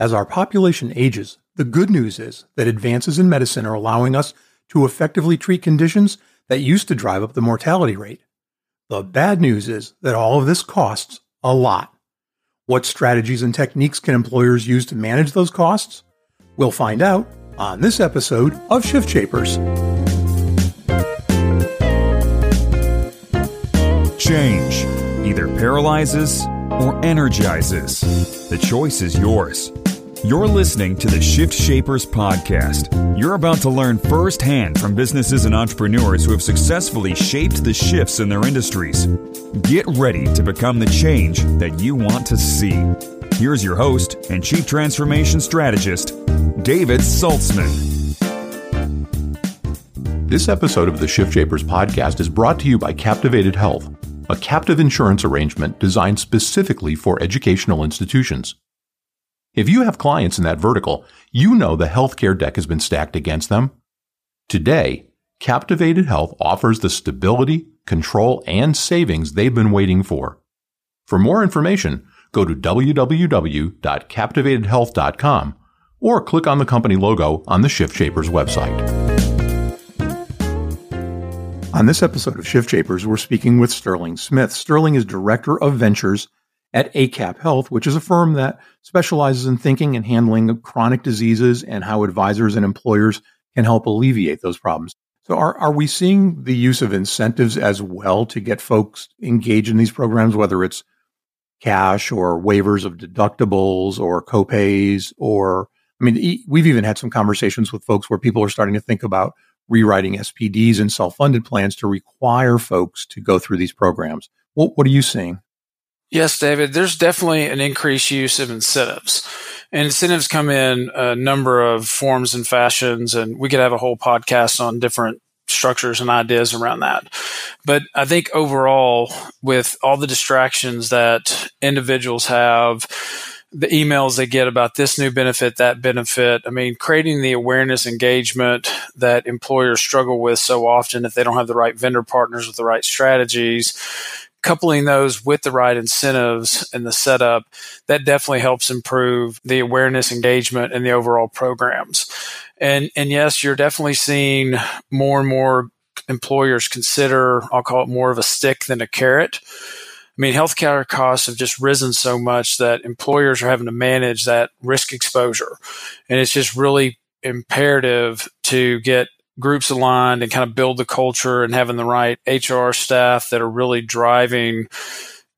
As our population ages, the good news is that advances in medicine are allowing us to effectively treat conditions that used to drive up the mortality rate. The bad news is that all of this costs a lot. What strategies and techniques can employers use to manage those costs? We'll find out on this episode of Shift Shapers. Change either paralyzes or energizes. The choice is yours. You're listening to the Shift Shapers podcast. You're about to learn firsthand from businesses and entrepreneurs who have successfully shaped the shifts in their industries. Get ready to become the change that you want to see. Here's your host and Chief Transformation Strategist, David Saltzman. This episode of the Shift Shapers podcast is brought to you by Captivated Health, a captive insurance arrangement designed specifically for educational institutions. If you have clients in that vertical, you know the healthcare deck has been stacked against them. Today, Captivated Health offers the stability, control, and savings they've been waiting for. For more information, go to www.captivatedhealth.com or click on the company logo on the Shift Shapers website. On this episode of Shift Shapers, we're speaking with Sterling Smith. Sterling is Director of Ventures at ACAP Health, which is a firm that specializes in thinking and handling chronic diseases and how advisors and employers can help alleviate those problems. So are, are we seeing the use of incentives as well to get folks engaged in these programs, whether it's cash or waivers of deductibles or copays or, I mean, we've even had some conversations with folks where people are starting to think about rewriting SPDs and self-funded plans to require folks to go through these programs. What, what are you seeing? Yes, David, there's definitely an increased use of incentives. And incentives come in a number of forms and fashions, and we could have a whole podcast on different structures and ideas around that. But I think overall, with all the distractions that individuals have, the emails they get about this new benefit, that benefit. I mean, creating the awareness engagement that employers struggle with so often if they don't have the right vendor partners with the right strategies coupling those with the right incentives and the setup, that definitely helps improve the awareness, engagement, and the overall programs. And and yes, you're definitely seeing more and more employers consider, I'll call it more of a stick than a carrot. I mean, healthcare costs have just risen so much that employers are having to manage that risk exposure. And it's just really imperative to get groups aligned and kind of build the culture and having the right HR staff that are really driving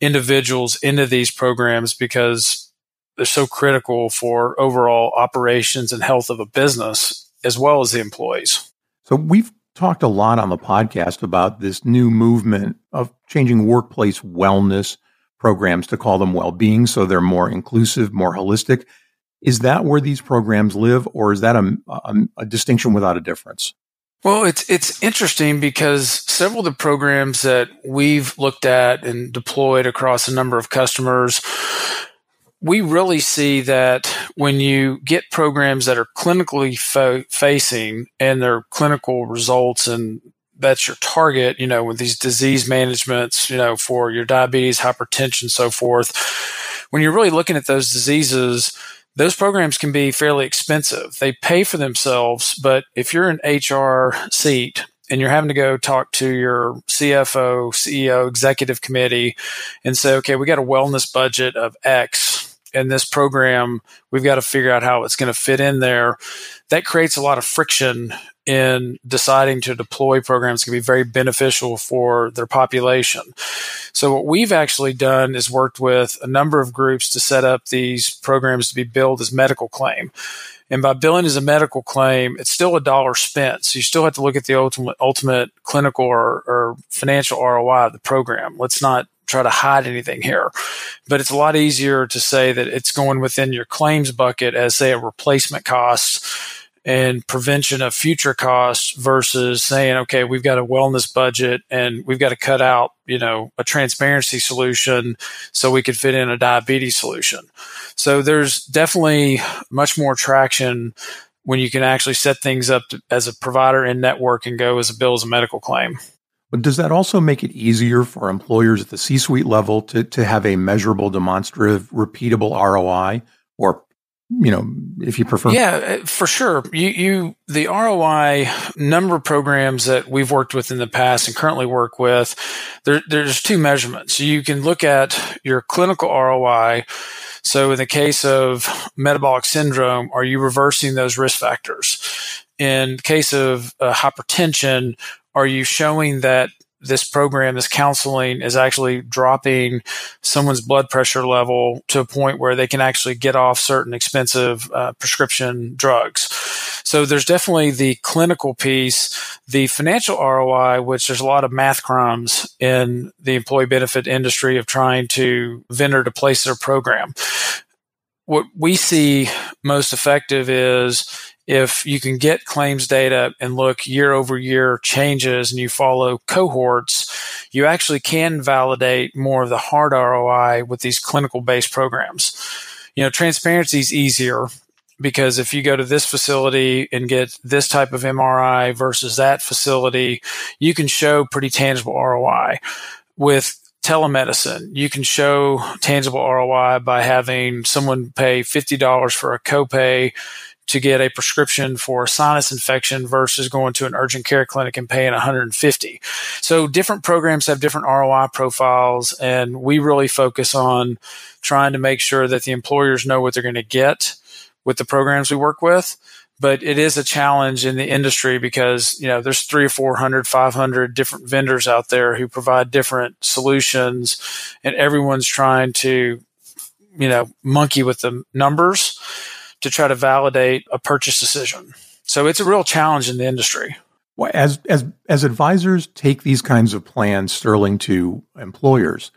individuals into these programs because they're so critical for overall operations and health of a business as well as the employees. So we've talked a lot on the podcast about this new movement of changing workplace wellness programs to call them well-being so they're more inclusive, more holistic. Is that where these programs live or is that a, a, a distinction without a difference? Well, it's it's interesting because several of the programs that we've looked at and deployed across a number of customers, we really see that when you get programs that are clinically fo- facing and their clinical results and that's your target, you know, with these disease managements, you know, for your diabetes, hypertension, so forth. When you're really looking at those diseases, those programs can be fairly expensive. They pay for themselves, but if you're an HR seat and you're having to go talk to your CFO, CEO, executive committee and say, okay, we got a wellness budget of X and this program, we've got to figure out how it's going to fit in there. That creates a lot of friction in deciding to deploy programs can be very beneficial for their population. So what we've actually done is worked with a number of groups to set up these programs to be billed as medical claim. And by billing as a medical claim, it's still a dollar spent. So you still have to look at the ultimate, ultimate clinical or, or financial ROI of the program. Let's not try to hide anything here. But it's a lot easier to say that it's going within your claims bucket as, say, a replacement cost and prevention of future costs versus saying, okay, we've got a wellness budget and we've got to cut out, you know, a transparency solution so we could fit in a diabetes solution. So there's definitely much more traction when you can actually set things up to, as a provider in network and go as a bill as a medical claim. But does that also make it easier for employers at the C suite level to, to have a measurable, demonstrative, repeatable ROI or you know, if you prefer. Yeah, uh, for sure. You, you, the ROI number of programs that we've worked with in the past and currently work with, there, there's two measurements. You can look at your clinical ROI. So in the case of metabolic syndrome, are you reversing those risk factors? In case of uh, hypertension, are you showing that this program, this counseling is actually dropping someone's blood pressure level to a point where they can actually get off certain expensive uh, prescription drugs. So there's definitely the clinical piece, the financial ROI, which there's a lot of math crimes in the employee benefit industry of trying to vendor to place their program. What we see most effective is if you can get claims data and look year over year changes and you follow cohorts, you actually can validate more of the hard ROI with these clinical based programs. You know, transparency is easier because if you go to this facility and get this type of MRI versus that facility, you can show pretty tangible ROI. With telemedicine, you can show tangible ROI by having someone pay $50 for a copay to get a prescription for a sinus infection versus going to an urgent care clinic and paying 150. So different programs have different ROI profiles and we really focus on trying to make sure that the employers know what they're going to get with the programs we work with. But it is a challenge in the industry because, you know, there's three or 400, 500 different vendors out there who provide different solutions and everyone's trying to, you know, monkey with the numbers to try to validate a purchase decision. So it's a real challenge in the industry. As as as advisors take these kinds of plans, Sterling, to employers,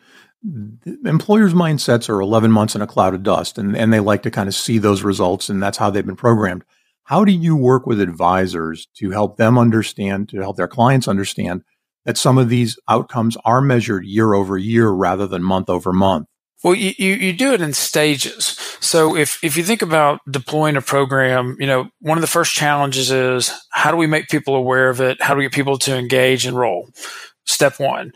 employers' mindsets are 11 months in a cloud of dust, and, and they like to kind of see those results, and that's how they've been programmed. How do you work with advisors to help them understand, to help their clients understand that some of these outcomes are measured year over year rather than month over month? Well, you, you, you, do it in stages. So if, if you think about deploying a program, you know, one of the first challenges is how do we make people aware of it? How do we get people to engage and roll? Step one.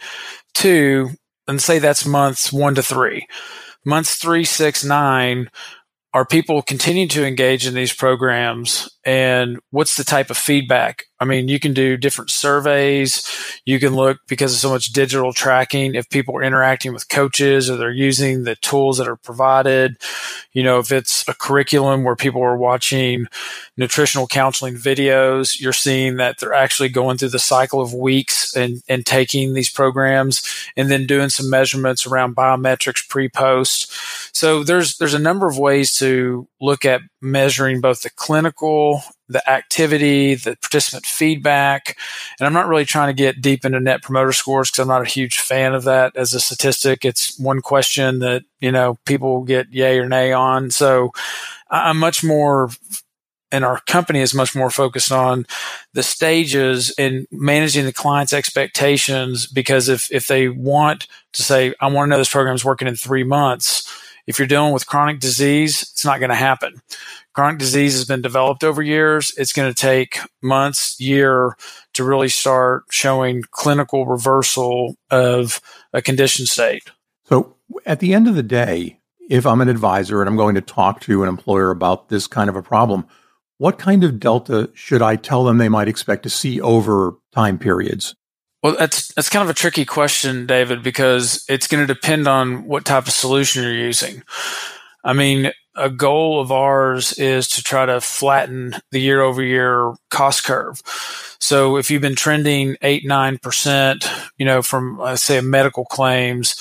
Two, and say that's months one to three. Months three, six, nine, are people continuing to engage in these programs and what's the type of feedback? I mean you can do different surveys. You can look because of so much digital tracking if people are interacting with coaches or they're using the tools that are provided. You know if it's a curriculum where people are watching nutritional counseling videos you're seeing that they're actually going through the cycle of weeks and, and taking these programs and then doing some measurements around biometrics pre-post. So there's there's a number of ways to look at measuring both the clinical, the activity, the participant feedback. And I'm not really trying to get deep into net promoter scores because I'm not a huge fan of that as a statistic. It's one question that, you know, people get yay or nay on. So I'm much more and our company is much more focused on the stages and managing the client's expectations because if if they want to say I want to know this program is working in 3 months if you're dealing with chronic disease, it's not going to happen. Chronic disease has been developed over years. It's going to take months, year to really start showing clinical reversal of a condition state. So at the end of the day, if I'm an advisor and I'm going to talk to an employer about this kind of a problem, what kind of delta should I tell them they might expect to see over time periods? Well, that's that's kind of a tricky question, David, because it's going to depend on what type of solution you're using. I mean, a goal of ours is to try to flatten the year over year cost curve. So if you've been trending eight, nine percent, you know, from let's say medical claims,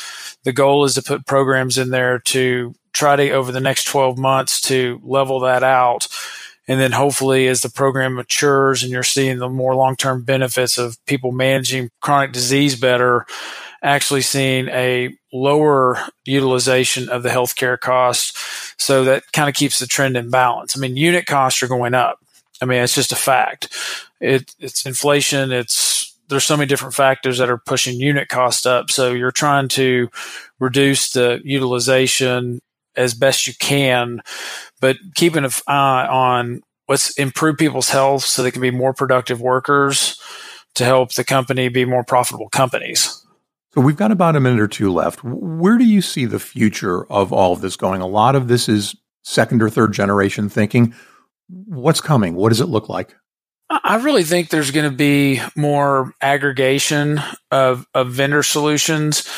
the goal is to put programs in there to try to over the next 12 months to level that out and then hopefully as the program matures and you're seeing the more long-term benefits of people managing chronic disease better, actually seeing a lower utilization of the healthcare costs. So that kind of keeps the trend in balance. I mean, unit costs are going up. I mean, it's just a fact. It, it's inflation. It's, there's so many different factors that are pushing unit cost up. So you're trying to reduce the utilization as best you can, but keeping an eye on what's improve people's health so they can be more productive workers to help the company be more profitable companies. So we've got about a minute or two left. Where do you see the future of all of this going? A lot of this is second or third generation thinking. What's coming? What does it look like? I really think there's going to be more aggregation of, of vendor solutions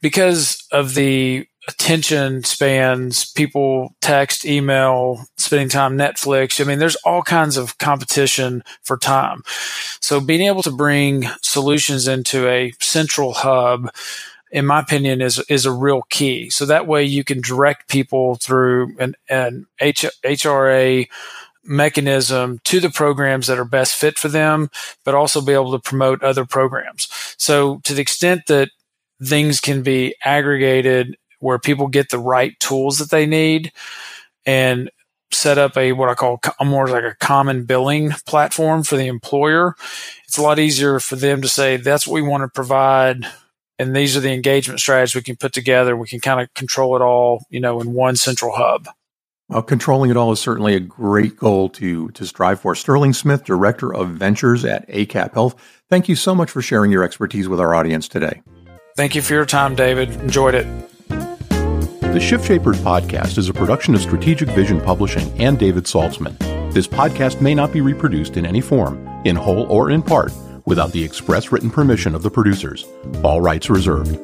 because of the attention spans, people text, email, spending time Netflix. I mean, there's all kinds of competition for time. So being able to bring solutions into a central hub in my opinion, is is a real key. So that way you can direct people through an, an H, HRA mechanism to the programs that are best fit for them, but also be able to promote other programs. So to the extent that things can be aggregated where people get the right tools that they need and set up a what I call a more like a common billing platform for the employer. It's a lot easier for them to say that's what we want to provide and these are the engagement strategies we can put together. We can kind of control it all, you know, in one central hub. Well, controlling it all is certainly a great goal to to strive for. Sterling Smith, Director of Ventures at ACAP Health, thank you so much for sharing your expertise with our audience today. Thank you for your time, David. Enjoyed it. The Shift Shapers podcast is a production of Strategic Vision Publishing and David Saltzman. This podcast may not be reproduced in any form, in whole or in part, without the express written permission of the producers. All rights reserved.